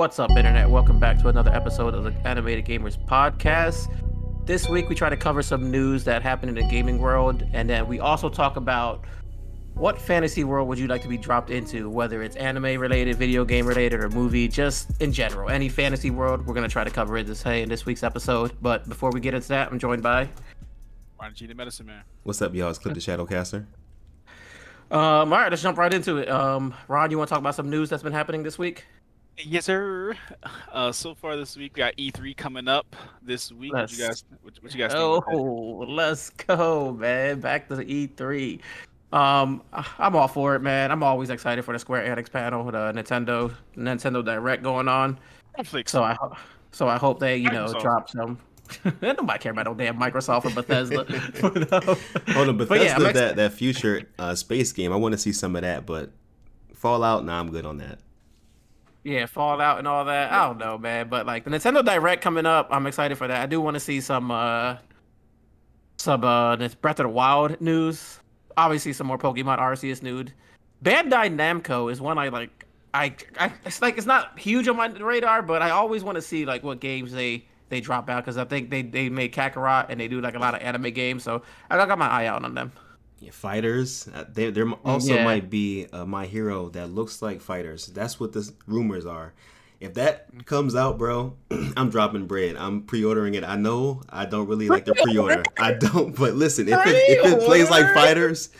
What's up, Internet? Welcome back to another episode of the Animated Gamers Podcast. This week, we try to cover some news that happened in the gaming world, and then we also talk about what fantasy world would you like to be dropped into, whether it's anime related, video game related, or movie, just in general. Any fantasy world, we're going to try to cover it this, hey, in this week's episode. But before we get into that, I'm joined by. Ron G, the medicine man. What's up, y'all? It's Clip the Shadowcaster. Um, all right, let's jump right into it. Um, Ron, you want to talk about some news that's been happening this week? Yes, sir. Uh, so far this week, we got E3 coming up this week. What you guys? What, what you guys? think about that? Oh, let's go, man! Back to the E3. Um, I'm all for it, man. I'm always excited for the Square Enix panel, the Nintendo Nintendo Direct going on. Netflix. So I, so I hope they, you know, Microsoft. drop some. Nobody care about no damn Microsoft or Bethesda. But, uh, Hold on, but Bethesda, yeah, I'm ex- that, that future uh, space game. I want to see some of that, but Fallout, nah, I'm good on that. Yeah, Fallout and all that. I don't know, man. But like the Nintendo Direct coming up, I'm excited for that. I do want to see some uh some uh Breath of the Wild news. Obviously some more Pokemon Arceus news. Bandai Namco is one I like I, I it's like it's not huge on my radar, but I always want to see like what games they they drop out because I think they they made Kakarot and they do like a lot of anime games, so I got my eye out on them. Fighters. Uh, there, there also Yeah. might be uh, my hero that looks like fighters. That's what the rumors are. If that comes out, bro, I'm dropping bread. I'm pre-ordering it. I know I don't really like the pre-order. I don't, but listen, if it, if it plays like fighters,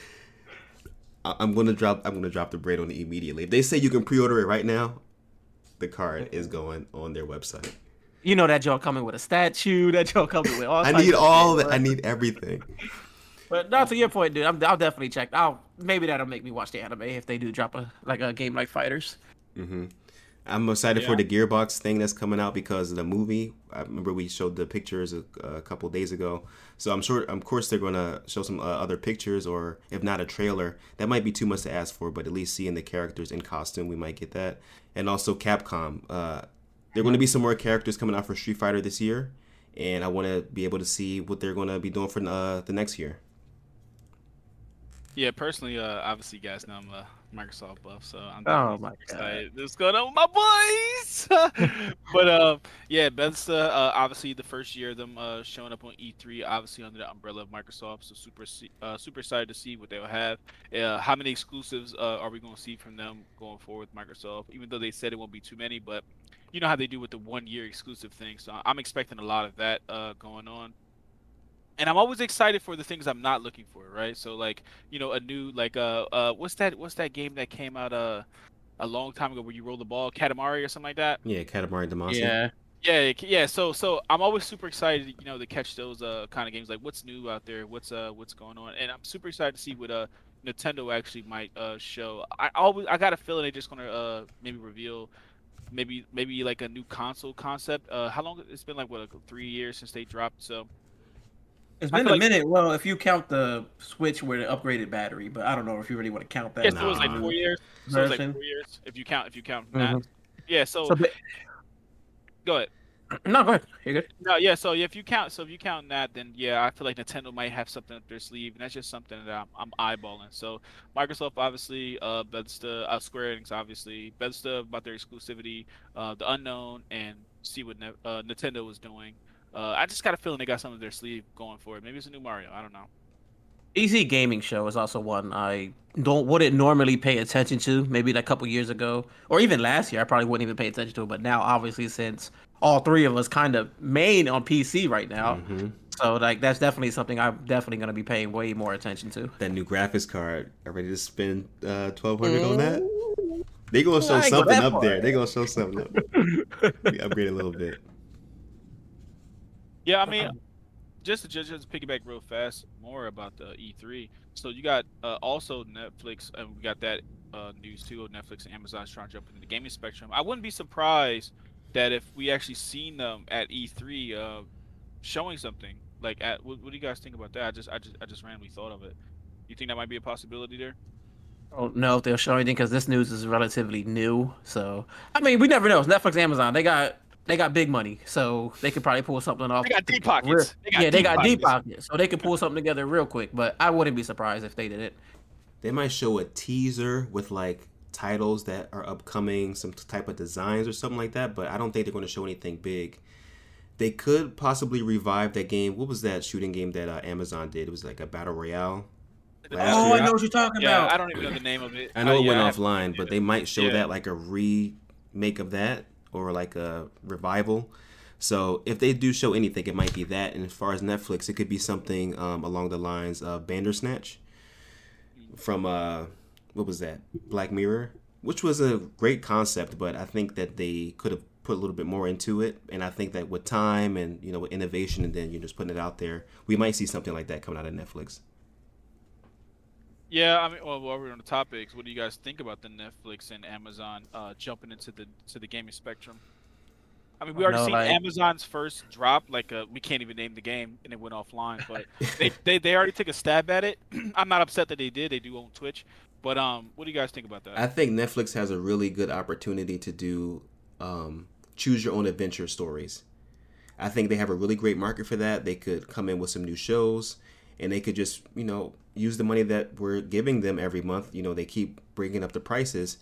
I'm gonna drop. I'm gonna drop the bread on it immediately. If they say you can pre-order it right now, the card is going on their website. You know that joke coming with a statue, that joke coming with all. I need all that. I need everything. But no, to your point, dude, I'm, I'll definitely check. I'll maybe that'll make me watch the anime if they do drop a like a game like Fighters. hmm I'm excited for the Gearbox thing that's coming out because of the movie. I remember we showed the pictures a, a couple days ago. So I'm sure, of course, they're gonna show some uh, other pictures, or if not a trailer. That might be too much to ask for, but at least seeing the characters in costume, we might get that. And also Capcom. Uh, there are going to be some more characters coming out for Street Fighter this year, and I want to be able to see what they're going to be doing for uh, the next year. Yeah, personally, uh, obviously, you guys know I'm a Microsoft buff, so I'm Oh my excited. What's going on with my boys? but um, yeah, Bethesda, uh, obviously the first year of them uh, showing up on E3, obviously under the umbrella of Microsoft, so super uh, super excited to see what they'll have. Uh, how many exclusives uh, are we going to see from them going forward with Microsoft? Even though they said it won't be too many, but you know how they do with the one year exclusive thing. So I'm expecting a lot of that uh, going on and I'm always excited for the things I'm not looking for, right? So like, you know, a new like uh uh what's that what's that game that came out uh a long time ago where you roll the ball, Katamari or something like that? Yeah, Katamari Damacy. Yeah, Yeah, yeah. So so I'm always super excited, you know, to catch those uh kind of games like what's new out there, what's uh what's going on, and I'm super excited to see what uh Nintendo actually might uh show. I always I got a feeling they're just gonna uh maybe reveal. Maybe, maybe like a new console concept. Uh, how long? It's been like what, like three years since they dropped. So it's I been a like- minute. Well, if you count the Switch with the upgraded battery, but I don't know if you really want to count that. yeah, so it was like four years. So it was like Version. four years if you count if you count Mhm. that. Yeah. So, So, but- go ahead. no, go ahead. You're good. No, yeah. So if you count, so if you count that, then yeah, I feel like Nintendo might have something up their sleeve, and that's just something that I'm, I'm eyeballing. So Microsoft, obviously, uh, Bethesda, uh, Square Enix, obviously, Bethesda about their exclusivity, uh, the unknown, and see what ne- uh, Nintendo was doing. Uh, I just got a feeling they got something up their sleeve going for it. Maybe it's a new Mario. I don't know. PC Gaming Show is also one I don't wouldn't normally pay attention to. Maybe like a couple years ago, or even last year, I probably wouldn't even pay attention to it. But now, obviously, since all three of us kind of main on PC right now, hmm so like that's definitely something I'm definitely gonna be paying way more attention to. That new graphics card. Are ready to spend uh, twelve hundred on that? They gonna show I ain't go something up far. there. They gonna show something up. We upgrade a little bit. Yeah, I mean, just to just, just piggyback real fast more about the E3. So you got uh, also Netflix, and we got that uh, news too. of Netflix and Amazon's trying to jump into the gaming spectrum. I wouldn't be surprised that if we actually seen them at E3 uh, showing something like at what, what do you guys think about that? I just I just I just randomly thought of it. You think that might be a possibility there? I don't know if they'll show anything because this news is relatively new. So I mean, we never know. It's Netflix, Amazon. They got they got big money, so they could probably pull something off. They got deep real- pockets. They got yeah, they deep got deep pockets. pockets, so they could pull something together real quick. But I wouldn't be surprised if they did it. They might show a teaser with like titles that are upcoming, some type of designs or something like that. But I don't think they're going to show anything big. They could possibly revive that game. What was that shooting game that uh, Amazon did? It was like a battle royale. Last oh, year. I know what you're talking yeah, about. I don't even know the name of it. I know uh, it went offline, but they might show yeah. that like a remake of that or like a revival. So if they do show anything, it might be that. And as far as Netflix, it could be something um, along the lines of Bandersnatch from uh, what was that? Black Mirror, which was a great concept, but I think that they could have put a little bit more into it. And I think that with time and you know with innovation, and then you're just putting it out there, we might see something like that coming out of Netflix. Yeah, I mean, well, while we're on the topics, what do you guys think about the Netflix and Amazon uh, jumping into the to the gaming spectrum? I mean, we already no, seen like... Amazon's first drop. Like, uh, we can't even name the game, and it went offline. But they, they they already took a stab at it. I'm not upset that they did. They do own Twitch. But um, what do you guys think about that? I think Netflix has a really good opportunity to do um, choose your own adventure stories. I think they have a really great market for that. They could come in with some new shows and they could just, you know, use the money that we're giving them every month. You know, they keep bringing up the prices.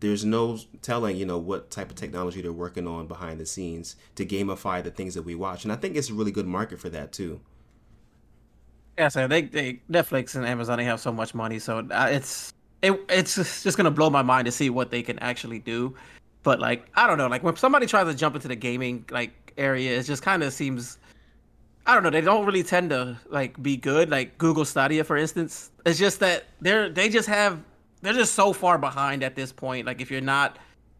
There's no telling, you know, what type of technology they're working on behind the scenes to gamify the things that we watch. And I think it's a really good market for that too. Yeah, so they, they Netflix and Amazon they have so much money, so uh, it's it, it's just gonna blow my mind to see what they can actually do. But like I don't know, like when somebody tries to jump into the gaming like area, it just kind of seems I don't know, they don't really tend to like be good. Like Google Stadia, for instance, it's just that they're they just have they're just so far behind at this point. Like if you're not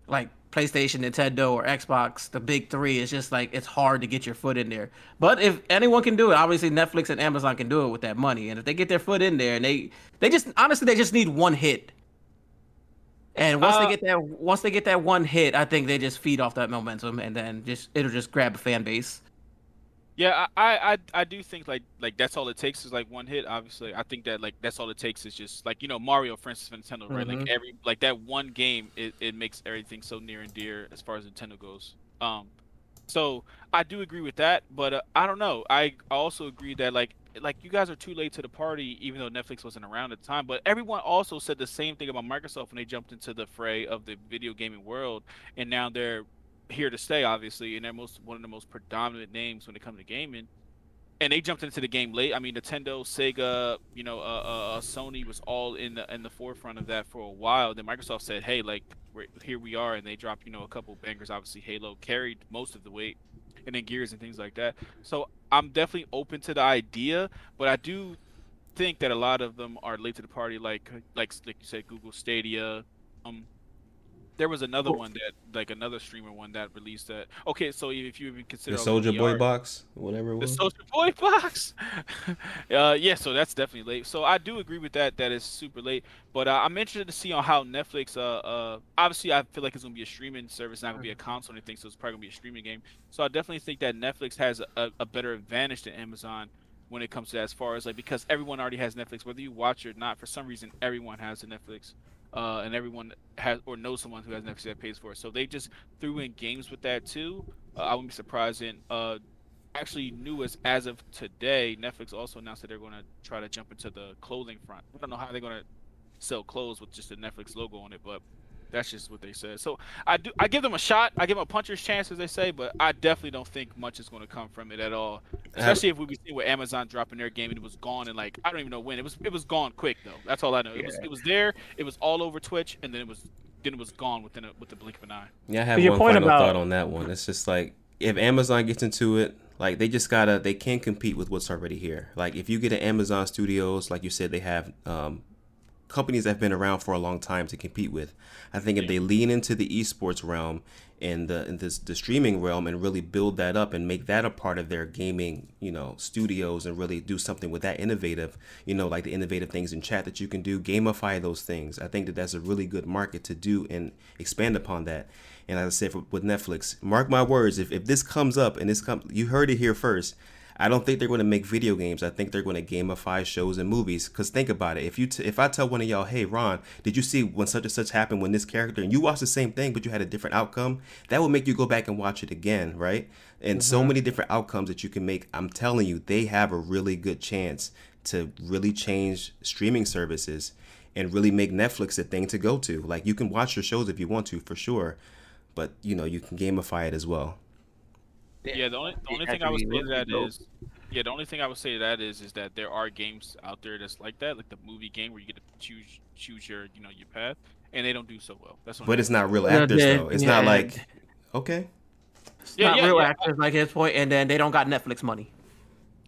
like PlayStation, Nintendo, or Xbox, the big three, it's just like it's hard to get your foot in there. But if anyone can do it, obviously Netflix and Amazon can do it with that money. And if they get their foot in there and they they just honestly they just need one hit and once uh, they get that, once they get that one hit, I think they just feed off that momentum, and then just it'll just grab a fan base. Yeah, I, I I do think like like that's all it takes is like one hit. Obviously, I think that like that's all it takes is just like you know Mario, for instance, for Nintendo, right? Mm-hmm. Like every like that one game, it, it makes everything so near and dear as far as Nintendo goes. Um, so I do agree with that, but uh, I don't know. I also agree that like like you guys are too late to the party, even though Netflix wasn't around at the time. But everyone also said the same thing about Microsoft when they jumped into the fray of the video gaming world, and now they're here to stay, obviously, and they're most one of the most predominant names when it comes to gaming. And they jumped into the game late. I mean, Nintendo, Sega, you know, uh, uh, uh Sony was all in the in the forefront of that for a while. Then Microsoft said, "Hey, like, here we are," and they dropped, you know, a couple bangers. Obviously, Halo carried most of the weight and then gears and things like that. So I'm definitely open to the idea, but I do think that a lot of them are late to the party, like like like you said, Google Stadia. Um, there was another one that like another streamer one that released that. Okay, so if you even consider the Soldier Boy box, whatever it was. The Soldier Boy box. uh, yeah, so that's definitely late. So I do agree with that. That is super late. But uh, I'm interested to see on how Netflix. Uh, uh, obviously, I feel like it's gonna be a streaming service, not gonna be a console or anything. So it's probably gonna be a streaming game. So I definitely think that Netflix has a, a better advantage than Amazon when it comes to that, as far as like because everyone already has Netflix, whether you watch it or not. For some reason, everyone has a Netflix uh, and everyone has or knows someone who has Netflix that pays for it. So they just threw in games with that too. Uh, I wouldn't be surprised. And uh, actually, newest as of today, Netflix also announced that they're going to try to jump into the clothing front. I don't know how they're going to sell clothes with just a Netflix logo on it, but that's just what they said. So I do I give them a shot. I give them a puncher's chance, as they say, but I definitely don't think much is going to come from it at all. Especially if we see with Amazon dropping their game and it was gone and like I don't even know when it was. It was gone quick though. That's all I know. Yeah. It was it was there. It was all over Twitch, and then it was then it was gone within a, with the blink of an eye. Yeah, I have one final about... thought on that one. It's just like if Amazon gets into it, like they just gotta they can't compete with what's already here. Like if you get an Amazon Studios, like you said, they have um, companies that have been around for a long time to compete with. I think if they lean into the esports realm and the in this the streaming realm and really build that up and make that a part of their gaming, you know, studios and really do something with that innovative, you know, like the innovative things in chat that you can do, gamify those things. I think that that's a really good market to do and expand upon that. And as I said with Netflix, mark my words, if, if this comes up and this comes, you heard it here first I don't think they're going to make video games. I think they're going to gamify shows and movies. Cause think about it. If you t- if I tell one of y'all, hey Ron, did you see when such and such happened when this character and you watched the same thing but you had a different outcome, that will make you go back and watch it again, right? And mm-hmm. so many different outcomes that you can make. I'm telling you, they have a really good chance to really change streaming services and really make Netflix a thing to go to. Like you can watch your shows if you want to, for sure, but you know you can gamify it as well. Yeah, the only the only thing I would say to that is, yeah, the only thing I would say to that is, is that there are games out there that's like that, like the movie game where you get to choose choose your you know your path, and they don't do so well. That's but it's not real actors though. It's yeah, not like okay. It's yeah, not yeah, real yeah. actors like his point, and then they don't got Netflix money.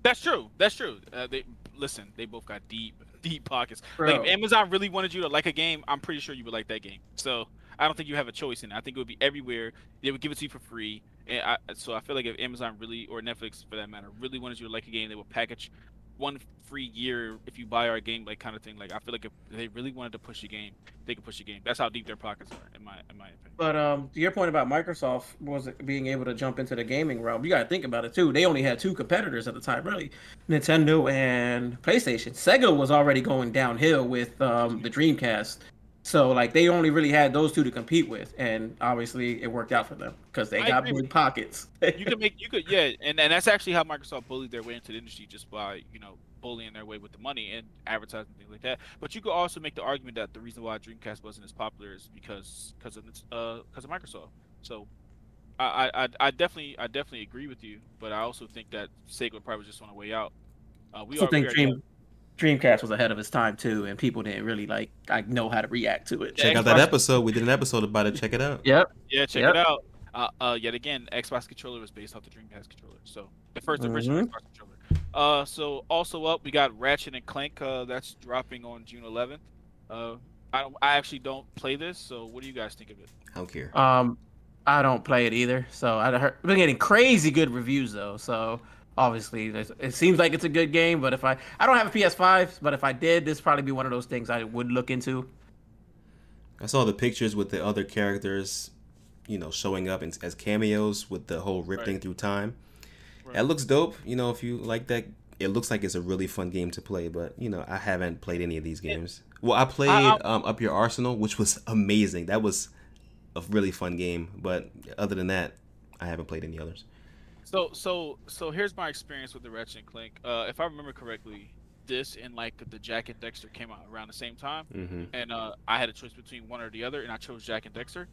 That's true. That's true. Uh, they listen. They both got deep, deep pockets. Bro. Like if Amazon really wanted you to like a game, I'm pretty sure you would like that game. So I don't think you have a choice in it. I think it would be everywhere. They would give it to you for free. And I, so I feel like if Amazon really, or Netflix for that matter, really wanted you to like a game, they would package one free year if you buy our game, like kind of thing. Like I feel like if they really wanted to push a game, they could push a game. That's how deep their pockets are, in my in my opinion. But um, to your point about Microsoft was being able to jump into the gaming realm, you got to think about it too. They only had two competitors at the time, really, Nintendo and PlayStation. Sega was already going downhill with um, the Dreamcast. So like they only really had those two to compete with, and obviously it worked out for them because they I got big pockets. you could make you could yeah, and, and that's actually how Microsoft bullied their way into the industry just by you know bullying their way with the money and advertising things like that. But you could also make the argument that the reason why Dreamcast wasn't as popular is because because of uh because of Microsoft. So I, I I definitely I definitely agree with you, but I also think that Sega probably just on a way out. Uh, we I are, think Dream, Dreamcast was ahead of its time too, and people didn't really like like know how to react to it. Check out that episode. We did an episode about it. Check it out. Yep. Yeah, check yep. it out. Uh, uh, yet again, Xbox controller was based off the Dreamcast controller. So the 1st mm-hmm. original Xbox controller. Uh, so also up, we got Ratchet and Clank. Uh, that's dropping on June 11th. Uh, I I actually don't play this. So what do you guys think of it? I don't care. Um, I don't play it either. So I heard, I've been getting crazy good reviews though. So obviously it seems like it's a good game but if i i don't have a ps5 but if i did this probably be one of those things i would look into. I saw the pictures with the other characters you know showing up in, as cameos with the whole rifting right. through time. Right. that looks dope you know if you like that it looks like it's a really fun game to play but you know i haven't played any of these games. Well i played I, um, up your arsenal which was amazing. That was a really fun game but other than that i haven't played any others so so so here's my experience with the Ratchet and Clank. Uh, if I remember correctly, this and like the Jak and Daxter came out around the same time, mm-hmm. and uh, I had a choice between one or the other, and I chose Jak and Daxter.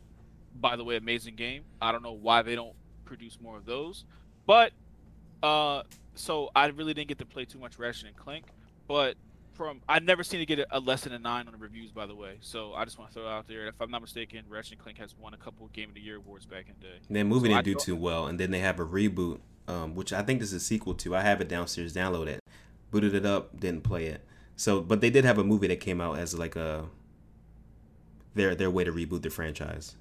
By the way, amazing game. I don't know why they don't produce more of those, but uh, so I really didn't get to play too much Ratchet and Clank. But from I've never seen it get a, less than a nine on the reviews, by the way. So I just want to throw it out there. If I'm not mistaken, Ratchet and Clank has won a couple Game of the Year awards back in the day. And movie so didn't do too well, and then they have a reboot, um, which I think this is a sequel to. I have it downstairs, download it, booted it up, didn't play it. So, but they did have a movie that came out as like a their their way to reboot the franchise.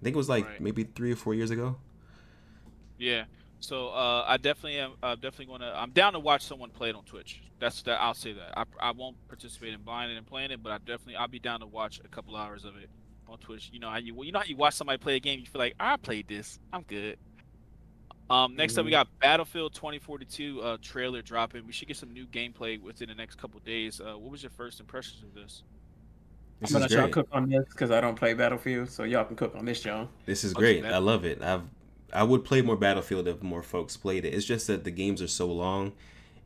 I think it was like right. maybe three or four years ago. Yeah. So uh, I definitely am. I'm definitely going to. I'm down to watch someone play it on Twitch. That's that. I'll say that. I, I won't participate in buying it and playing it, but I definitely I'll be down to watch a couple hours of it on Twitch. You know how you you know how you watch somebody play a game, you feel like I played this. I'm good. Um, next mm-hmm. up, we mm-hmm. got Battlefield 2042 uh, trailer dropping. We should get some new gameplay within the next couple days. Uh, what was your first impressions of this? this I'm gonna try to cook on this because I don't play Battlefield, so y'all can cook on this, John. This is great. I love it. I've I would play more Battlefield if more folks played it. It's just that the games are so long,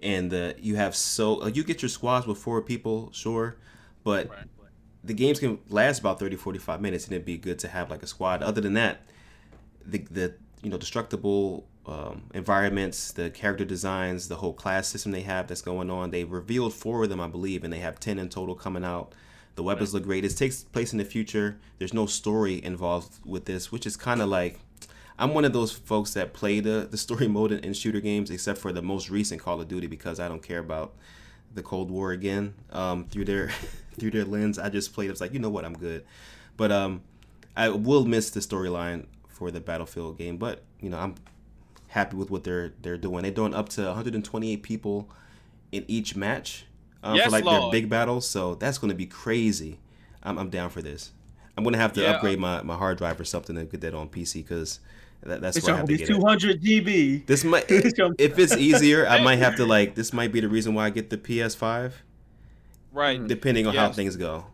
and you have so you get your squads with four people, sure, but right. the games can last about 30, 45 minutes, and it'd be good to have like a squad. Other than that, the the you know destructible um, environments, the character designs, the whole class system they have that's going on. They revealed four of them, I believe, and they have ten in total coming out. The weapons right. look great. It takes place in the future. There's no story involved with this, which is kind of like I'm one of those folks that play the, the story mode in, in, shooter games, except for the most recent Call of Duty, because I don't care about the Cold War again. Um, through their through their lens, I just played. It's like you know what, I'm good. But um, I will miss the storyline for the Battlefield game. But you know, I'm happy with what they're they're doing. They're doing up to 128 people in each match um, yes, for like Lord. their big battles. So that's going to be crazy. I'm, I'm down for this. I'm gonna have to yeah. upgrade my, my hard drive or something to get that on PC because that, that's it's why I have to get 200 GB. This might, if it's easier, I might have to like. This might be the reason why I get the PS5. Right. Depending on yes. how things go.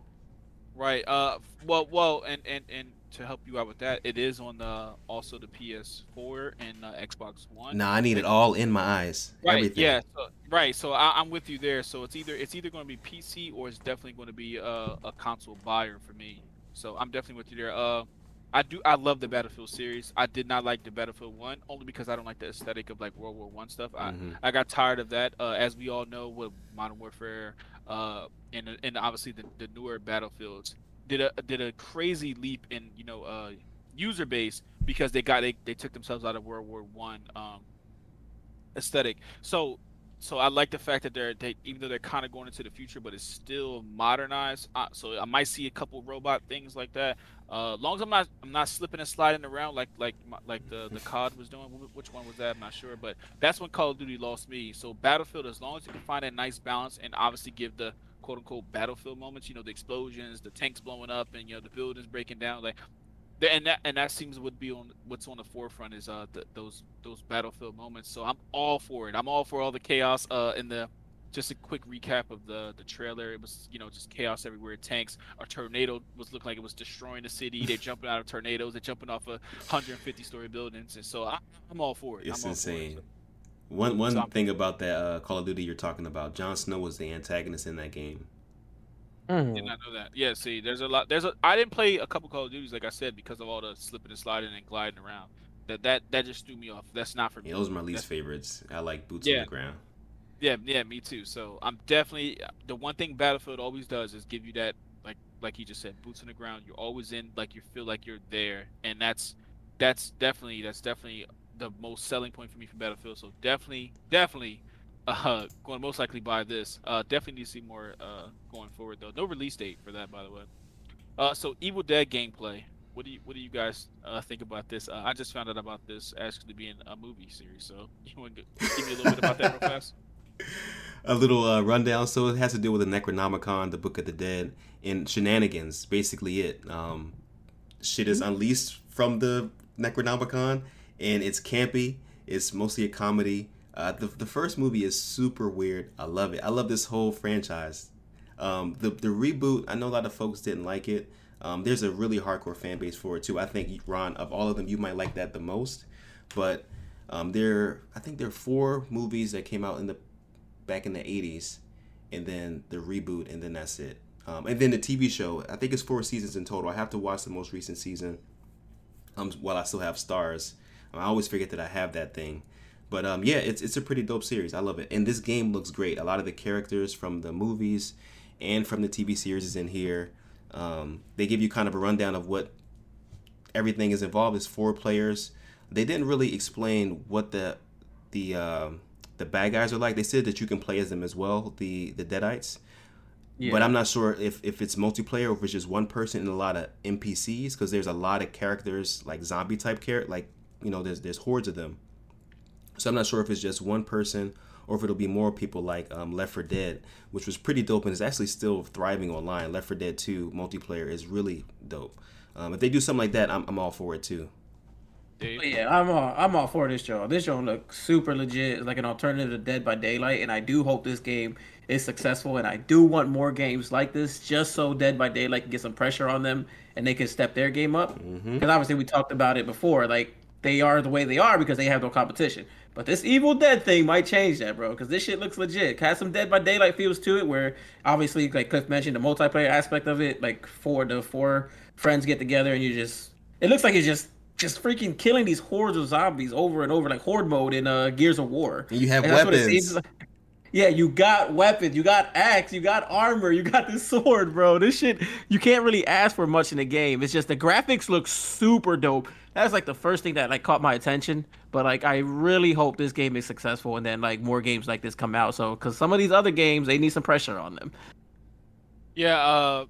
Right. Uh. Well. Well. And and and to help you out with that, it is on the also the PS4 and uh, Xbox One. Nah, I need it all in my eyes. Right. Everything. Yeah. So, Right, so I, am with you there. So it's either it's either going to be PC or it's definitely going to be a, a console buyer for me. So I'm definitely with you there. Uh, I do I love the Battlefield series. I did not like the Battlefield One only because I don't like the aesthetic of like World War One stuff. Mm-hmm. I, I got tired of that. Uh, as we all know, with Modern Warfare, uh, and and obviously the, the newer Battlefields did a did a crazy leap in you know uh user base because they got they, they took themselves out of World War One um aesthetic. So so I like the fact that they're they even though they're kind of going into the future, but it's still modernized. Uh, so I might see a couple robot things like that. Uh, long as I'm not I'm not slipping and sliding around like like like the the COD was doing. Which one was that? I'm not sure, but that's when Call of Duty lost me. So Battlefield, as long as you can find a nice balance and obviously give the quote unquote battlefield moments, you know, the explosions, the tanks blowing up, and you know the buildings breaking down. Like and that and that seems would be on what's on the forefront is uh the, those those battlefield moments. So I'm all for it. I'm all for all the chaos. Uh, in the just a quick recap of the the trailer. It was you know just chaos everywhere. Tanks. A tornado was looking like it was destroying the city. They're jumping out of tornadoes. They're jumping off of 150 story buildings. And so I, am all for it. It's insane. It, so. One one so thing about that uh, Call of Duty you're talking about, Jon Snow was the antagonist in that game. Mm. Did not know that. Yeah, see, there's a lot. There's a. I didn't play a couple Call of Duties, like I said, because of all the slipping and sliding and gliding around. That that that just threw me off. That's not for me. Yeah, those are my least That's, favorites. I like boots yeah. on the ground. Yeah, yeah, me too. So I'm definitely the one thing Battlefield always does is give you that like like you just said, boots on the ground. You're always in, like you feel like you're there, and that's that's definitely that's definitely the most selling point for me from Battlefield. So definitely, definitely uh, going to most likely buy this. Uh, definitely need to see more uh, going forward though. No release date for that, by the way. Uh, so Evil Dead gameplay. What do you What do you guys uh, think about this? Uh, I just found out about this actually being a movie series. So you want to give me a little bit about that real fast? A little uh, rundown. So it has to do with the Necronomicon, the Book of the Dead, and shenanigans. Basically, it um, shit is mm-hmm. unleashed from the Necronomicon, and it's campy. It's mostly a comedy uh, the, the first movie is super weird. I love it. I love this whole franchise. Um, the the reboot, I know a lot of folks didn't like it. Um, there's a really hardcore fan base for it too. I think Ron, of all of them, you might like that the most. But um, there, I think there are four movies that came out in the back in the '80s, and then the reboot, and then that's it. Um, and then the TV show. I think it's four seasons in total. I have to watch the most recent season. Um, while I still have Starz. I always forget that I have that thing. But um, yeah, it's it's a pretty dope series. I love it, and this game looks great. A lot of the characters from the movies and from the TV series is in here. Um, they give you kind of a rundown of what everything is involved. It's four players. They didn't really explain what the the uh, the bad guys are like. They said that you can play as them as well, the the Deadites. Yeah. But I'm not sure if, if it's multiplayer or if it's just one person and a lot of NPCs because there's a lot of characters like zombie type character like you know there's there's hordes of them. So I'm not sure if it's just one person or if it'll be more people like um, Left 4 Dead, which was pretty dope and is actually still thriving online. Left 4 Dead 2 multiplayer is really dope. Um, if they do something like that, I'm, I'm all for it too. Yeah, I'm all I'm all for this show. This show looks super legit. It's like an alternative to Dead by Daylight, and I do hope this game is successful. And I do want more games like this, just so Dead by Daylight can get some pressure on them and they can step their game up. Because mm-hmm. obviously we talked about it before, like they are the way they are because they have no competition. But this Evil Dead thing might change that, bro, because this shit looks legit. Has some Dead by Daylight feels to it, where obviously, like Cliff mentioned, the multiplayer aspect of it, like four the four friends get together and you just, it looks like you're just just freaking killing these hordes of zombies over and over, like horde mode in uh, Gears of War. And you have and weapons. Yeah, you got weapons, you got axe, you got armor, you got this sword, bro. This shit, you can't really ask for much in the game. It's just the graphics look super dope that's like the first thing that like caught my attention. But like, I really hope this game is successful, and then like more games like this come out. So, because some of these other games, they need some pressure on them. Yeah, uh,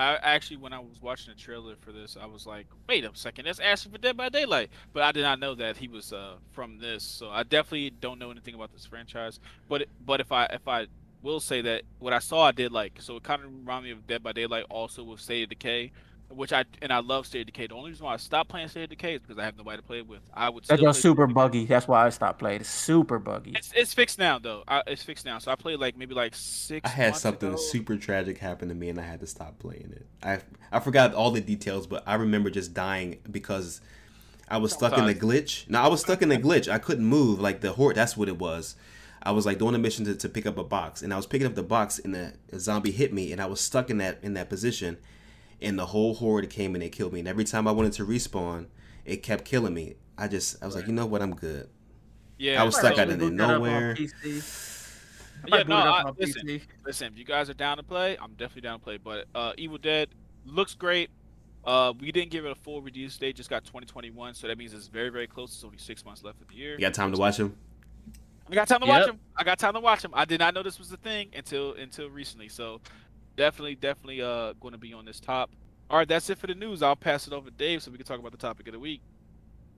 I actually when I was watching the trailer for this, I was like, wait a second, that's Ashley for Dead by Daylight. But I did not know that he was uh from this, so I definitely don't know anything about this franchise. But but if I if I will say that what I saw I did like, so it kind of reminded me of Dead by Daylight, also with State of Decay which I and I love State of Decay. The only reason why I stopped playing State of Decay is because I have nobody to play it with. I would. That's just super buggy. That's why I stopped playing. It's super buggy. It's, it's fixed now though. I, it's fixed now. So I played like maybe like six. I had something ago. super tragic happen to me, and I had to stop playing it. I I forgot all the details, but I remember just dying because I was stuck in a glitch. No, I was stuck in a glitch. I couldn't move. Like the horde. That's what it was. I was like doing a mission to, to pick up a box, and I was picking up the box, and the a zombie hit me, and I was stuck in that in that position, and the whole horde came and they killed me. And every time I wanted to respawn, it kept killing me. I just I was like, you know what, I'm good. Yeah, I was stuck actually out in boot that nowhere. I Yeah, might boot no, I- listen. PC. listen, if you guys are down to play, I'm definitely down to play. But uh, Evil Dead looks great. Uh, we didn't give it a full release date; just got 2021, so that means it's very, very close. It's only six months left of the year. You got time to watch him? I got time to Yep. watch them. I got time to watch them. I did not know this was a thing until until recently. So definitely, definitely uh going to be on this top. All right, that's it for the news. I'll pass it over to Dave so we can talk about the topic of the week.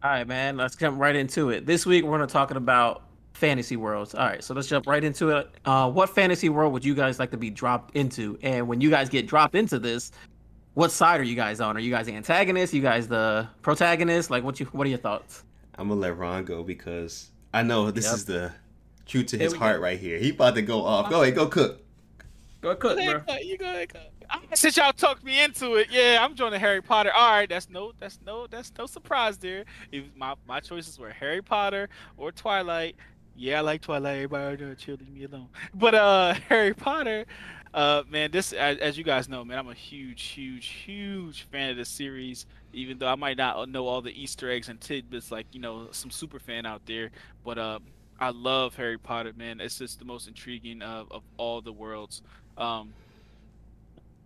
All right, man. Let's jump right into it. This week we're gonna talking about fantasy worlds. All right, so let's jump right into it. Uh, what fantasy world would you guys like to be dropped into? And when you guys get dropped into this, what side are you guys on? Are you guys the antagonist? You guys the protagonist? Like, what you? What are your thoughts? I'm gonna let Ron go because I know this Yep. is the true to his we heart right here. He about to go off. Go ahead, go cook. Go cook, bro. You go ahead, go. Since y'all talked me into it, yeah, I'm joining Harry Potter. All right, that's no, that's no, that's no surprise there. If my my choices were Harry Potter or Twilight. Yeah, I like Twilight. Everybody know, chill, leave me alone. But uh, Harry Potter, uh, man, this as, as you guys know, man, I'm a huge, huge, huge fan of the series. Even though I might not know all the Easter eggs and tidbits like you know some super fan out there, but uh, I love Harry Potter, man. It's just the most intriguing of, of all the worlds. Um,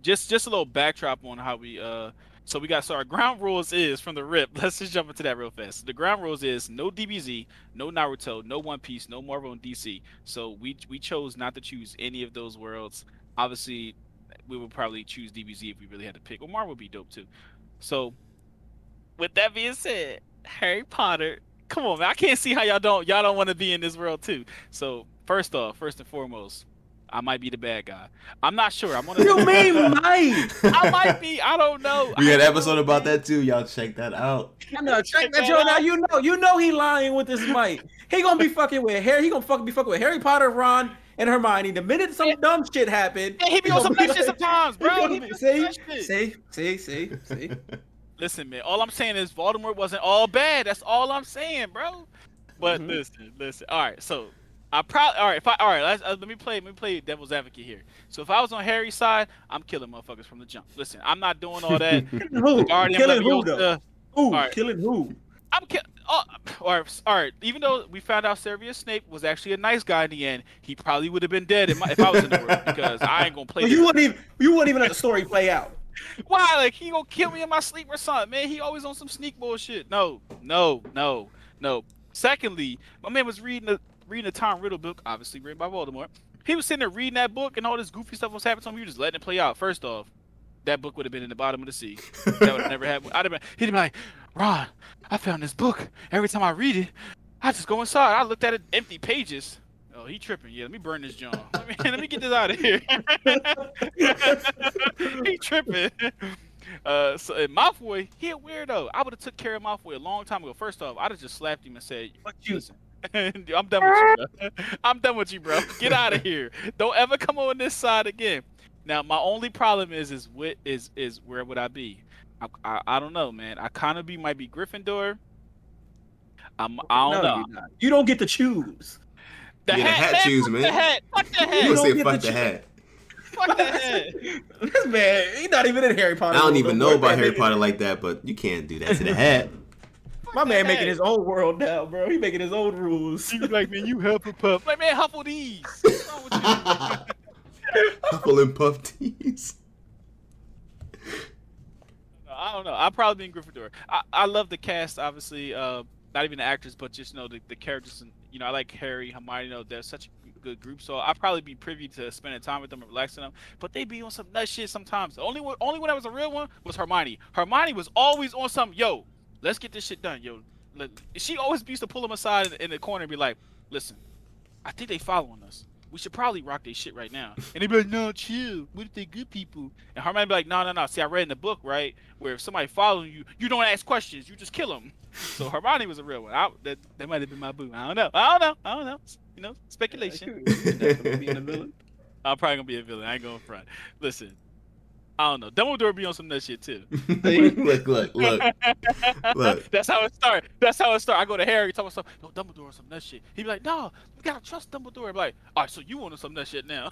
just just a little backdrop on how we uh so we got so our ground rules is from the rip. Let's just jump into that real fast. The ground rules is no DBZ, no Naruto, no One Piece, no Marvel and DC. So we we chose not to choose any of those worlds. Obviously, we would probably choose DBZ if we really had to pick. Or Marvel would be dope too. So with that being said, Harry Potter, come on, man. I can't see how y'all don't y'all don't want to be in this world too. So first off, first and foremost, I might be the bad guy. I'm not sure. I'm gonna. You mean Mike? I might be. I don't know. We had an episode about that too. Y'all check that out. I know. Check that joint out. You know. You know he lying with this Mike. He gonna be fucking with Harry. He gonna fucking be fucking with Harry Potter, Ron, and Hermione. The minute some dumb shit happened, Yeah, he be on some be nut shit sometimes, bro. He be- be on some See, see, see, see, see. Listen, man. All I'm saying is Voldemort wasn't all bad. That's all I'm saying, bro. But Mhm. listen, listen. All right, so I probably all right. If I all right, let's, uh, let me play. Let me play devil's advocate here. So if I was on Harry's side, I'm killing motherfuckers from the jump. Listen, I'm not doing all that. Who? Guardian Killing who though? Who? Alright. Killing who? I'm killing. oh, all right, all right. Even though we found out Severus Snape was actually a nice guy in the end, he probably would have been dead if, my, if I was in the world because I ain't gonna play. Well, you wouldn't even. You wouldn't even let the story play out. Why? Like he gonna kill me in my sleep or something? Man, he always on some sneak bullshit. No, no, no, no. Secondly, my man was reading the reading the Tom Riddle book, obviously written by Voldemort. He was sitting there reading that book, and all this goofy stuff was happening to him. He was just letting it play out. First off, that book would have been in the bottom of the sea. That would have never happened. I'd have been. He'd be like, Ron, I found this book. Every time I read it, I just go inside. I looked at it, empty pages. Oh, he tripping. Yeah, let me burn this John. Let me, let me get this out of here. he tripping. Uh, so and Malfoy, he a weirdo. I would have took care of Malfoy a long time ago. First off, I'd have just slapped him and said, Fuck you. Listen, I'm done with you, bro. I'm done with you, bro. Get out of here. Don't ever come on this side again. Now, my only problem is, is what is is where would I be? I, I, I don't know, man. I kind of be might be Gryffindor. I'm, I don't No, know. you're not. You don't get to choose. The Yeah, the hat choose, fuck man. The hat. Fuck the You hat. gonna don't say get fuck to the choose. hat? Fuck the hat. this man, he's not even in Harry Potter. I don't even know about Harry Potter like that, but you can't do that to the hat. My man the making his own world now, bro. He making his own rules. You like, man, you Hufflepuff. Like, man, Huffle these. What's wrong with you? Huffle and Puff tees. I don't know. I'll probably be in Gryffindor. I, I love the cast, obviously. Uh, not even the actors, but just you know the, the characters. And you know, I like Harry, Hermione. You know, they're such a good group. So I'll probably be privy to spending time with them and relaxing them. But they be on some nut shit sometimes. The only one, only one that was a real one was Hermione. Hermione was always on some. Yo, let's get this shit done. Yo, let, she always used to pull them aside in, in the corner and be like, "Listen, I think they following us." We should probably rock their shit right now. And they'd be like, no, chill. What if they good people? And Hermione be like, no, no, no. See, I read in the book, right, where if somebody following you, you don't ask questions. You just kill them. So Hermione was a real one. I, that, that might have been my boo. I don't know. I don't know. I don't know. You know, speculation. Definitely being a villain. I'm probably gonna be a villain. I ain't going front. Listen, I don't know. Dumbledore be on some that shit too. look, look, look, look. That's how it start. That's how it start. I go to Harry, tell myself, "Yo, Dumbledore on some that shit." He be like, "No, you gotta trust Dumbledore." I'm like, "All right, so you want some that shit now?"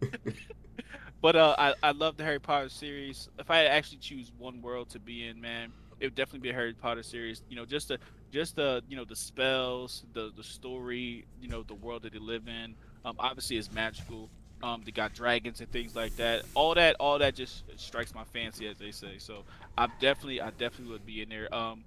but uh, I I love the Harry Potter series. If I had to actually choose one world to be in, man, it would definitely be a Harry Potter series. You know, just the just the you know the spells, the the story, you know, the world that they live in. Um, obviously, it's magical. Um, they got dragons and things like that. All that, all that just strikes my fancy, as they say. So I definitely, I definitely would be in there. Um,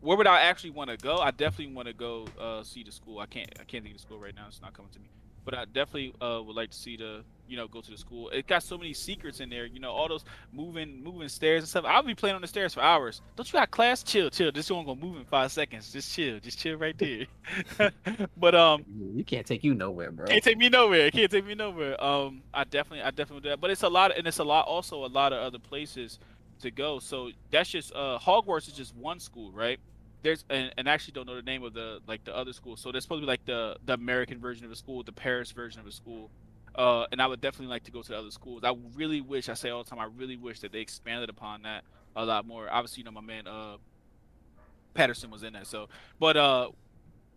where would I actually want to go? I definitely want to go uh, see the school. I can't, I can't think of the school right now. It's not coming to me. But I definitely uh, would like to see the, you know, go to the school. It got so many secrets in there. You know, all those moving, moving stairs and stuff. I'll be playing on the stairs for hours. Don't you got class? Chill, chill. This one gonna move in five seconds. Just chill, just chill right there. but um, You can't take you nowhere, bro. can't take me nowhere. Can't take me nowhere. Um, I definitely, I definitely do that. But it's a lot, and it's a lot, also a lot of other places to go. So that's just uh, Hogwarts is just one school, right? There's and, and I actually don't know the name of the like the other school. So there's supposed to be like the the American version of a school, the Paris version of a school. Uh, and I would definitely like to go to the other schools. I really wish, I say all the time, I really wish that they expanded upon that a lot more. Obviously, you know, my man uh, Pattinson was in that. So, but uh,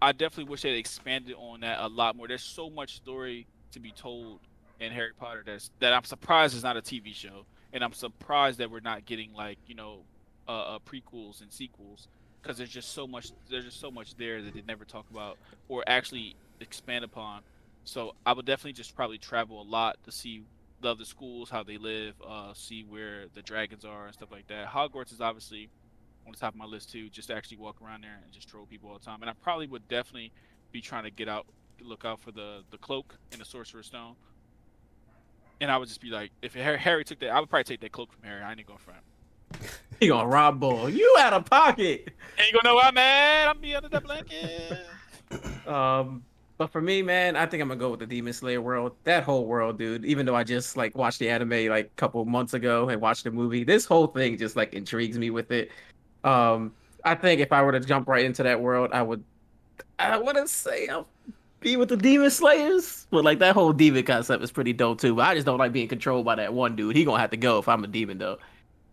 I definitely wish they expanded on that a lot more. There's so much story to be told in Harry Potter that's that I'm surprised it's not a TV show, and I'm surprised that we're not getting like you know uh, uh prequels and sequels because there's just so much there's just so much there that they never talk about or actually expand upon. So I would definitely just probably travel a lot to see the other schools, how they live, uh, see where the dragons are and stuff like that. Hogwarts is obviously on the top of my list too, just to actually walk around there and just troll people all the time. And I probably would definitely be trying to get out, look out for the the cloak and the sorcerer's stone. And I would just be like, if Harry, Harry took that, I would probably take that cloak from Harry. I ain't gonna front. He gonna rob bull. You out of pocket. Ain't gonna know I'm at. I'm be under the blanket. Um, but for me, man, I think I'm gonna go with the Demon Slayer world. That whole world, dude. Even though I just like watched the anime like a couple months ago and watched the movie, this whole thing just like intrigues me with it. Um, I think if I were to jump right into that world, I would. I wouldn't say I'll be with the Demon Slayers, but like that whole demon concept is pretty dope too. But I just don't like being controlled by that one dude. He gonna have to go if I'm a demon though.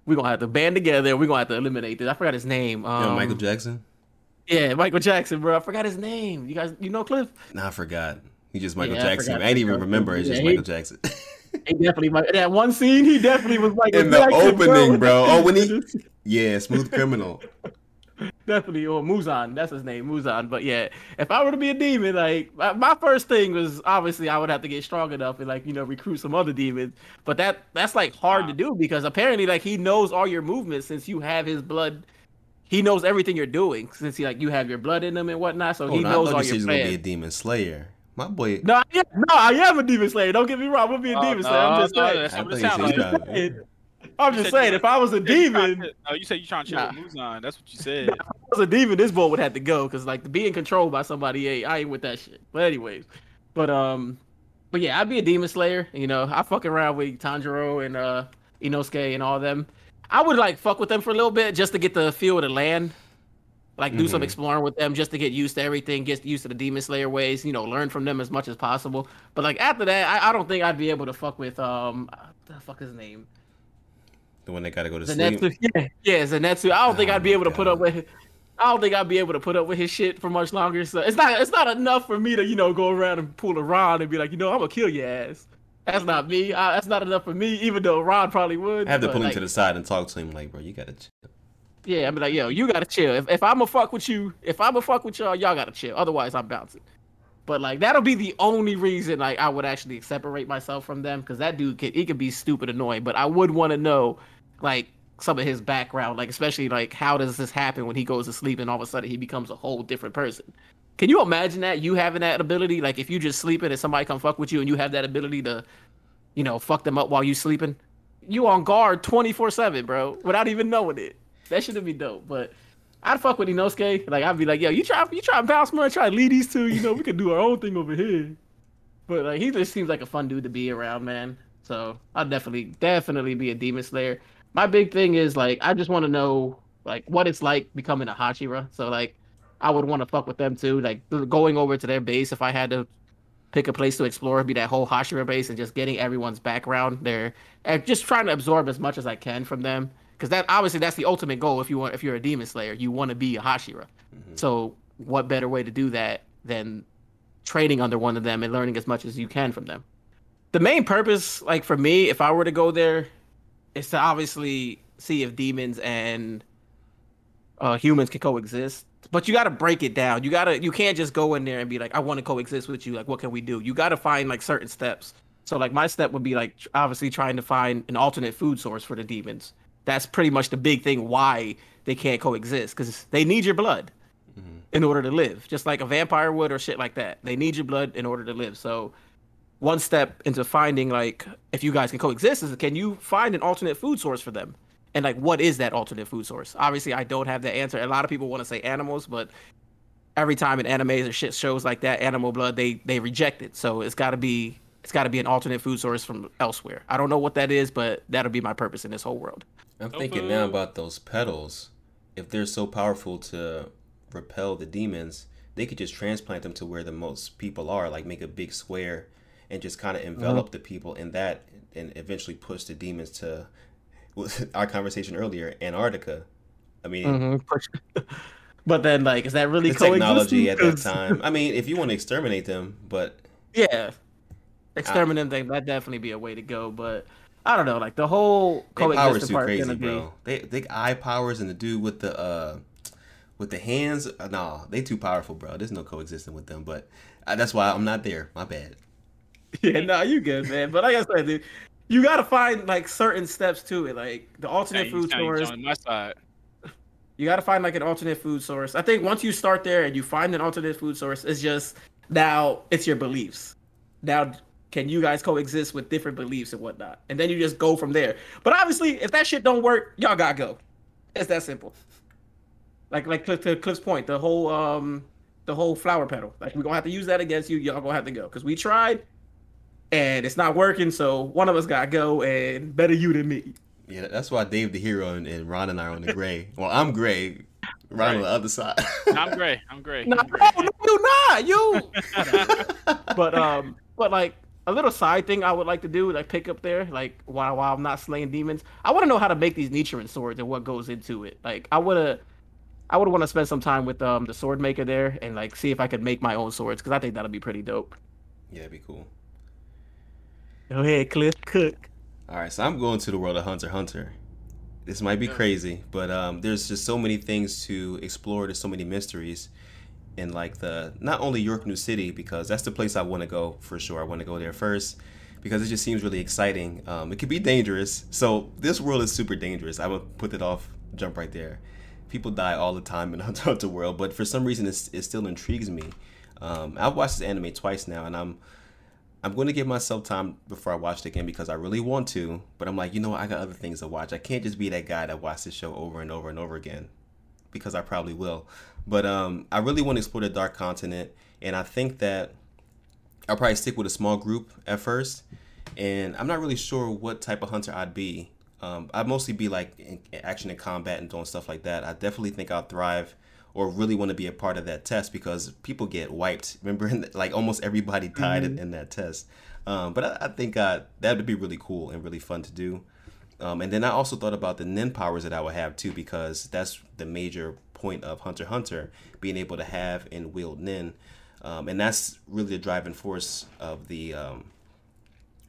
We're gonna have to band together. We're gonna have to eliminate this. I forgot his name. Um, Yo, Michael Jackson? Yeah, Michael Jackson, bro. I forgot his name. You guys, you know Cliff? Nah, I forgot. He just Michael Yeah, Jackson. I, forgot. ain't even remember. It's Yeah, just he- Michael Jackson. He definitely that one scene. He definitely was Michael In the Jackson, opening, bro. Oh, when he- yeah, Smooth Criminal. definitely or Muzan. That's his name, Muzan. But yeah, if I were to be a demon, like my, my first thing was obviously I would have to get strong enough and like you know recruit some other demons. But that that's like hard to do because apparently like he knows all your movements since you have his blood. He knows everything you're doing since he like you have your blood in him and whatnot. So Oh, he no, I knows thought all you said your he's gonna be a demon slayer. My boy. No, I am, no, I am a demon slayer. Don't get me wrong. I'm gonna be a Oh, demon slayer. I'm just no, saying. that's I not what it thought you sounds said like. he's I'm trying- I'm You just saying, if I was a You said you trying demon, to- Oh, you said you're trying to chill Nah. with Muzan. That's what you said. if I was a demon, this boy would have to go because like being controlled by somebody, hey, I ain't with that shit. But anyways, but um, but yeah, I'd be a demon slayer. You know, I fuck around with Tanjiro and uh Inosuke and all them. I would like fuck with them for a little bit just to get the feel of the land. Like do some Mhm. exploring with them just to get used to everything, get used to the demon slayer ways, you know, learn from them as much as possible. But like after that, I, I don't think I'd be able to fuck with um the fuck his name? The one that gotta go to sleep. Zenitsu. Yeah, yeah, Zenitsu. I don't think Oh I'd be able to put up with. I don't think I'd be able to put up with his shit for much longer. So it's not. It's not enough for me to you know go around and pull a Ron and be like, you know, I'm gonna kill your ass. That's not me. I, that's not enough for me. Even though Ron probably would. I have to pull him to the side and talk to him like, bro, you gotta chill. Yeah, I'm like, yo, you gotta chill. If if I'm a fuck with you, if I'm a fuck with y'all, y'all gotta chill. Otherwise, I'm bouncing. But like that'll be the only reason like I would actually separate myself from them because that dude could he could be stupid annoying. But I would want to know like some of his background, like especially like how does this happen when he goes to sleep and all of a sudden he becomes a whole different person. Can you imagine that you having that ability? Like if you just sleeping and somebody come fuck with you and you have that ability to, you know, fuck them up while you sleeping, you on guard twenty four seven, bro, without even knowing it. That should be dope. But I'd fuck with Inosuke. Like I'd be like, yo, you try you try to bounce man, try to lead these two, you know, we could do our own thing over here. But like he just seems like a fun dude to be around, man. So I'd definitely definitely be a demon slayer. My big thing is like I just want to know like what it's like becoming a Hashira. So like I would want to fuck with them too. Like going over to their base if I had to pick a place to explore, be that whole Hashira base, and just getting everyone's background there, and just trying to absorb as much as I can from them. Because that obviously that's the ultimate goal. If you want, if you're a demon slayer, you want to be a Hashira. Mm-hmm. So what better way to do that than training under one of them and learning as much as you can from them? The main purpose, like for me, if I were to go there, is to obviously see if demons and uh, humans can coexist. But you got to break it down. You gotta, you can't just go in there and be like, I want to coexist with you. Like, what can we do? You got to find like certain steps. So like my step would be like obviously trying to find an alternate food source for the demons. That's pretty much the big thing why they can't coexist because they need your blood mm-hmm. in order to live, just like a vampire would or shit like that. They need your blood in order to live. So one step into finding like if you guys can coexist is can you find an alternate food source for them? And like what is that alternate food source? Obviously i don't have the answer. A lot of people want to say animals but every time in animes or shit shows like that animal blood they they reject it. So it's got to be it's got to be an alternate food source from elsewhere. I don't know what that is but that'll be my purpose in this whole world. I'm thinking now about those petals. If they're so powerful to repel the demons they could just transplant them to where the most people are like make a big square and just kind of envelop mm-hmm. the people in that and eventually push the demons to our conversation earlier, Antarctica. I mean, mm-hmm. but then like, is that really the technology at that time? I mean, if you want to exterminate them, but yeah, exterminate them, that'd definitely be a way to go. But I don't know, like the whole coexistence part crazy, gonna bro. They they eye powers and the dude with the uh with the hands, uh, nah, they too powerful, bro. There's no coexisting with them. But uh, that's why I'm not there. My bad. Yeah, no, nah, you good, man. But like I said, dude, you got to find like certain steps to it, like the alternate food source. On my side. You got to find like an alternate food source. I think once you start there and you find an alternate food source, it's just now it's your beliefs. Now, can you guys coexist with different beliefs and whatnot? And then you just go from there. But obviously, if that shit don't work, y'all gotta go. It's that simple. Like like to Cliff's point, the whole um the whole flower petal. Like we're gonna have to use that against you. Y'all gonna have to go because we tried and it's not working. So one of us got to go, and better you than me. Yeah, that's why Dave the hero and, and Ron and I are on the gray. well, I'm gray. Ron right. on the other side. I'm gray. I'm gray. No, I'm gray. no, you're not. You. but um, but like a little side thing I would like to do, like pick up there, like while while I'm not slaying demons. I want to know how to make these Nichirin swords and what goes into it. Like I would have. I would want to spend some time with um the sword maker there and like see if I could make my own swords because I think that'll be pretty dope. Yeah, it'd be cool. Go ahead, Cliff Cook. All right, so I'm going to the world of Hunter Hunter. This might be crazy, but um, there's just so many things to explore. There's so many mysteries in like the not only York New City because that's the place I want to go for sure. I want to go there first because it just seems really exciting. Um, it could be dangerous, so this world is super dangerous. I would put it off, jump right there. People die all the time in Hunter Hunter world, but for some reason it still intrigues me. Um, I've watched this anime twice now, and I'm I'm going to give myself time before I watch it again because I really want to. But I'm like, you know what? I got other things to watch. I can't just be that guy that watches this show over and over and over again because I probably will. But um, I really want to explore the Dark Continent, and I think that I'll probably stick with a small group at first. And I'm not really sure what type of hunter I'd be. Um, I'd mostly be like in action and combat and doing stuff like that. I definitely think I'll thrive or really want to be a part of that test because people get wiped. Remember, like almost everybody died mm-hmm. in, in, that test. Um, but I, I think uh, that would be really cool and really fun to do. Um, and then I also thought about the Nen powers that I would have too, because that's the major point of Hunter Hunter, being able to have and wield Nen. Um, and that's really the driving force of the um,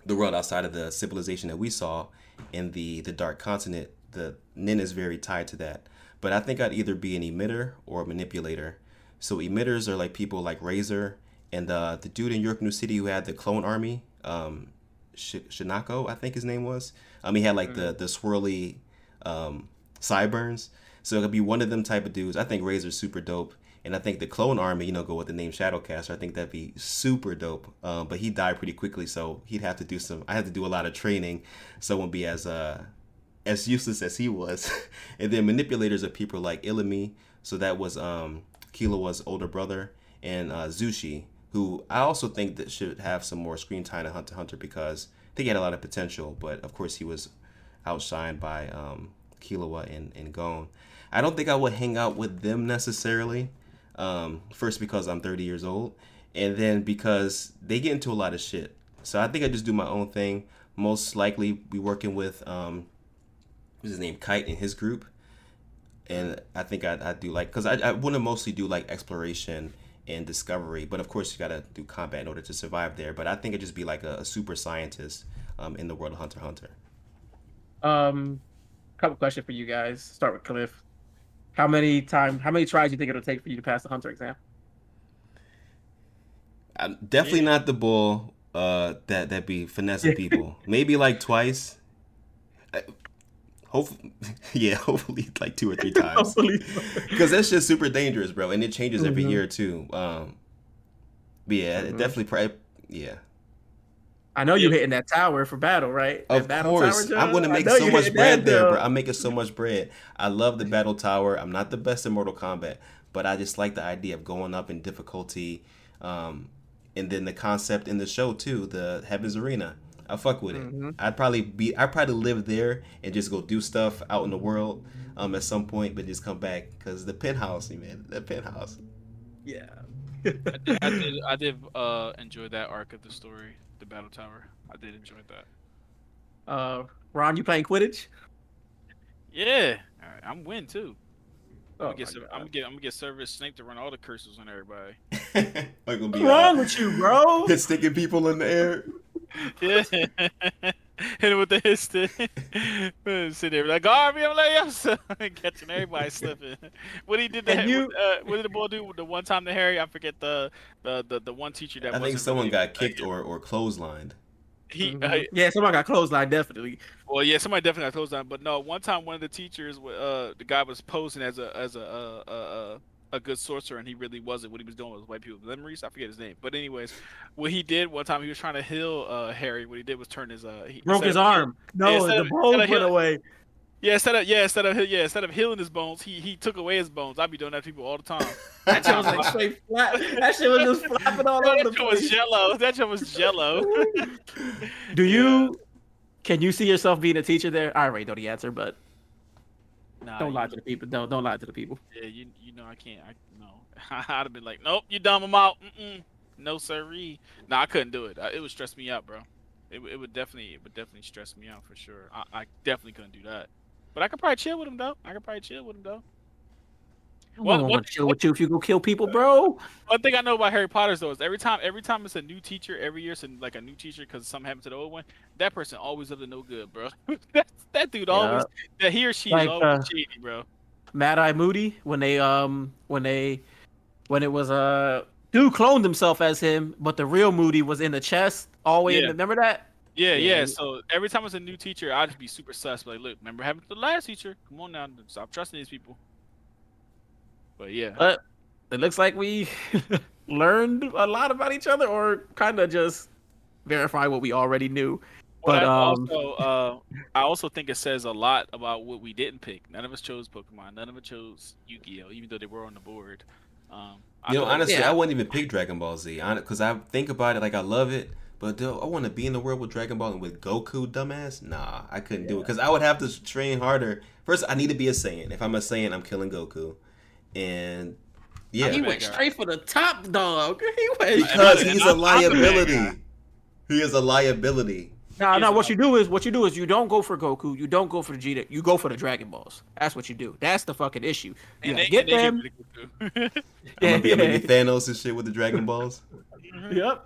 the world outside of the civilization that we saw in the the Dark Continent. The Nen is very tied to that. But I think I'd either be an emitter or a manipulator. So emitters are like people like Razor and uh, the dude in York New City who had the clone army, um, Sh- Shinako, I think his name was. Um, he had like mm-hmm. the the swirly um, sideburns. So it could be one of them type of dudes. I think Razor's super dope. And I think the clone army, you know, go with the name Shadowcaster. I think that'd be super dope. Um, but he died pretty quickly, so he'd have to do some. I had to do a lot of training, so it won't be as uh as useless as he was. and then manipulators of people like Illumi, so that was um older brother, and uh, Zushi, who I also think that should have some more screen time in Hunter Hunter because I think he had a lot of potential, but of course he was outshined by um, and, and Gon. I don't think I would hang out with them necessarily. Um, first because I'm 30 years old, and then because they get into a lot of shit. So I think I just do my own thing. Most likely be working with um, what's his name, Kite and his group, and I think I I do like because I I want to mostly do like exploration and discovery, but of course you gotta do combat in order to survive there. But I think it'd just be like a, a super scientist um, in the world of Hunter Hunter. Um, couple questions for you guys. Start with Cliff. How many time? How many tries do you think it'll take for you to pass the hunter exam? I'm definitely not the bull uh, that that be finessing people. Maybe like twice. Hopefully, yeah, hopefully like two or three times. Because that's just super dangerous, bro, and it changes every Mhm. year too. Um, but yeah, it Mhm. definitely, probably, yeah. I know you Yeah. hitting that tower for battle, right? That Of battle course, tower, I'm gonna make so much bread that, there, bro. I'm making so much bread. I love the battle tower. I'm not the best in Mortal Kombat, but I just like the idea of going up in difficulty, um, and then the concept in the show too, the Heaven's Arena. I fuck with it. Mhm. I'd probably be, I'd probably live there and just go do stuff out in the world, um, at some point, but just come back because the penthouse, man, the penthouse. Yeah. I did, I did, I did uh, enjoy that arc of the story, the battle tower. I did enjoy that. Uh, Ron, you playing Quidditch? Yeah, all right, I'm win too. Oh, I'm gonna get, my Ser- I'm gonna get, I'm gonna get Severus Snape to run all the curses on everybody. like gonna be What's wrong with you, bro? Just sticking people in the air. Yeah, hit him with the hit stick. Sit there like, Garvey, I'm like, I'm catching everybody slipping. What he did, And that, you- uh, what did the boy do the one time to Harry? I forget the the the, the one teacher that I think someone really- got kicked or, or clotheslined. He, Mhm. uh, yeah, somebody got clothesline, definitely. Well, yeah, somebody definitely got closed down. But no, one time one of the teachers, wa- uh, the guy was posing as a as a uh, uh, uh, a good sorcerer, and he really wasn't. What he was doing was wipe people's memories. I forget his name, but anyways, what he did one time, he was trying to heal uh, Harry. What he did was turn his uh, he, Broke his of- arm. No, the of- bones went away. Yeah, instead of yeah, instead of yeah, instead of healing his bones, he he took away his bones. I'd be doing that to people all the time. That shit was like straight flat. That shit was just flapping all over the that shit was place. jello. That shit was jello. Do you? Can you see yourself being a teacher there? I already know the answer, but Nah, don't lie to the people. Don't don't lie to the people. Yeah, you you know I can't. I no. I'd have been like, nope, you dumb them out. Mm-mm. No sirree. No, I couldn't do it. Uh, it would stress me out, bro. It, would- it would definitely it would definitely stress me out for sure. I, I definitely couldn't do that. But I could probably chill with him though. I could probably chill with him though. Don't what- want to chill with you if you go kill people, bro. One thing I know about Harry Potter's though is every time every time it's a new teacher, every year it's a, like a new teacher because something happened to the old one. That person always up to no good, bro. that that dude always that he or she Like, is always uh, shady, bro. Mad Eye Moody when they um when they when it was uh dude cloned himself as him, but the real Moody was in the chest all the way in Yeah. remember that? Yeah, Yeah, yeah. So every time it's a new teacher, I'd just be super sus. Like, look, remember having the last teacher? Come on now, stop trusting these people. But yeah, But it looks like we learned a lot about each other or kind of just verify what we already knew. but but, I um, also, uh, I also think it says a lot about what we didn't pick. None of us chose Pokemon. None of us chose Yu-Gi-Oh, even though they were on the board. Um, I You know, honestly, Yeah. I wouldn't even pick Dragon Ball Z because I think about it like I love it, but do I want to be in the world with Dragon Ball and with Goku, dumbass? Nah, I couldn't do it because I would have to train harder. First, I need to be a Saiyan. If I'm a Saiyan, I'm killing Goku, and yeah, he went straight for the top dog. He went because he's I'm- a I'm the bad liability. He is a liability. No, He's no. a What you do is what you do is you don't go for Goku. You don't go for the Vegeta. You go for the Dragon Balls. That's what you do. That's the fucking issue. You and they, get and them. rid of Goku. I'm gonna be, I'm gonna Yeah, Thanos and shit with the Dragon Balls. Yep.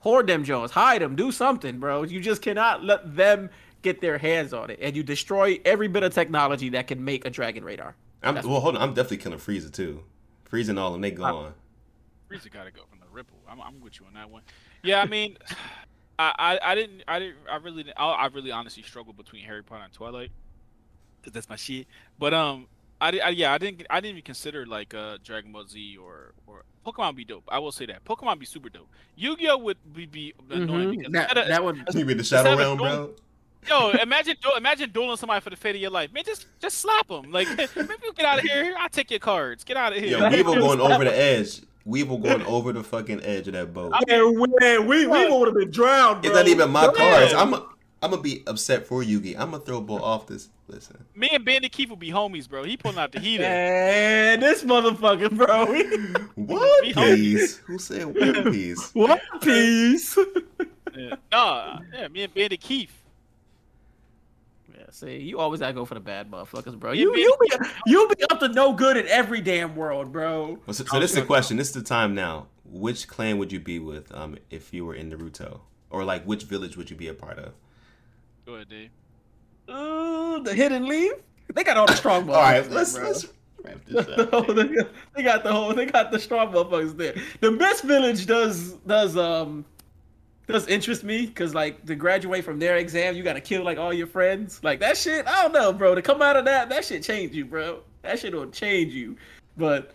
Hoard them Jones. Hide them. Do something, bro. You just cannot let them get their hands on it, and you destroy every bit of technology that can make a Dragon Radar. I'm well, hold on. I'm definitely killing Frieza too. Frieza and all them, they gone. Frieza gotta go from the ripple. I'm, I'm with you on that one. Yeah, I mean, I, I, I didn't, I didn't, I really, didn't, I, I really honestly struggled between Harry Potter and Twilight, cause that's my shit. But um, I, di- I yeah, I didn't, I didn't even consider like uh Dragon Ball Z or or Pokemon would be dope. I will say that Pokemon be super dope. Yu-Gi-Oh would be, be annoying Mhm. because That, instead of- that would. You mean the Shadow Realm, bro? Yo, imagine du- imagine dueling somebody for the fate of your life. Man, just just slap them. Like, maybe you get out of here. I'll take your cards. Get out of here. Yo, Weevil going over the edge. Weevil going over the fucking edge of that boat. Yeah, man, we we would have been drowned. It's not even my Yeah. cards. I'm I'm I'm gonna be upset for Yugi. I'm gonna throw ball off this. Listen, Me and Bandit Keith will be homies, bro. He pulling out the heater. Man, this motherfucker, bro. One Piece. Who said One Piece? One Piece. Yeah. Nah, yeah, me and Bandit Keith. Yeah, see, you always gotta go for the bad motherfuckers, bro. You you be you be up to no good in every damn world, bro. Well, so, so this is the question. This is the time now. Which clan would you be with um, if you were in Naruto? Or like which village would you be a part of? Go ahead, Dave. Uh, the hidden leaf. They got all the strong motherfuckers. All right, let's bro. let's wrap this The up. whole- they got the whole. They got the strong motherfuckers there. The best village does does um does interest me because like to graduate from their exam, you got to kill like all your friends. Like that shit. I don't know, bro. To come out of that, that shit change you, bro. That shit will change you. But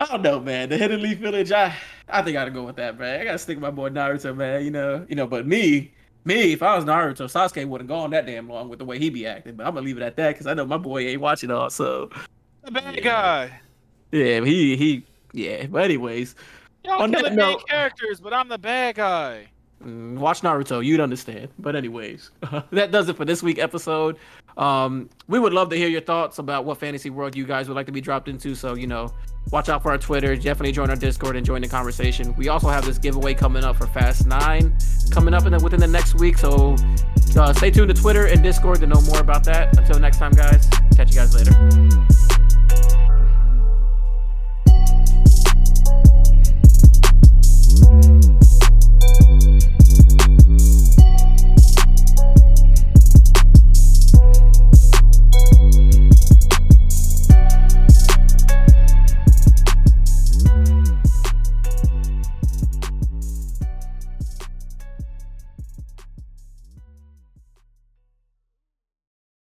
I don't know, man. The Hidden Leaf Village. I I think I gotta go with that, man. I gotta stick with my boy Naruto, man. You know, you know. But me. Me, if I was Naruto, Sasuke wouldn't have gone that damn long with the way he be acting. But I'm gonna leave it at that because I know my boy ain't watching all. So The bad Yeah. guy. yeah, he he yeah. But anyways, Y'all killing main characters, but I'm the bad guy. Mm, watch Naruto, you'd understand. But anyways, that does it for this week episode. Um, we would love to hear your thoughts about what fantasy world you guys would like to be dropped into. So you know, watch out for our Twitter. Definitely join our Discord and join the conversation. We also have this giveaway coming up for Fast Nine, coming up in the, within the next week. So uh, stay tuned to Twitter and Discord to know more about that. Until next time, guys. Catch you guys later.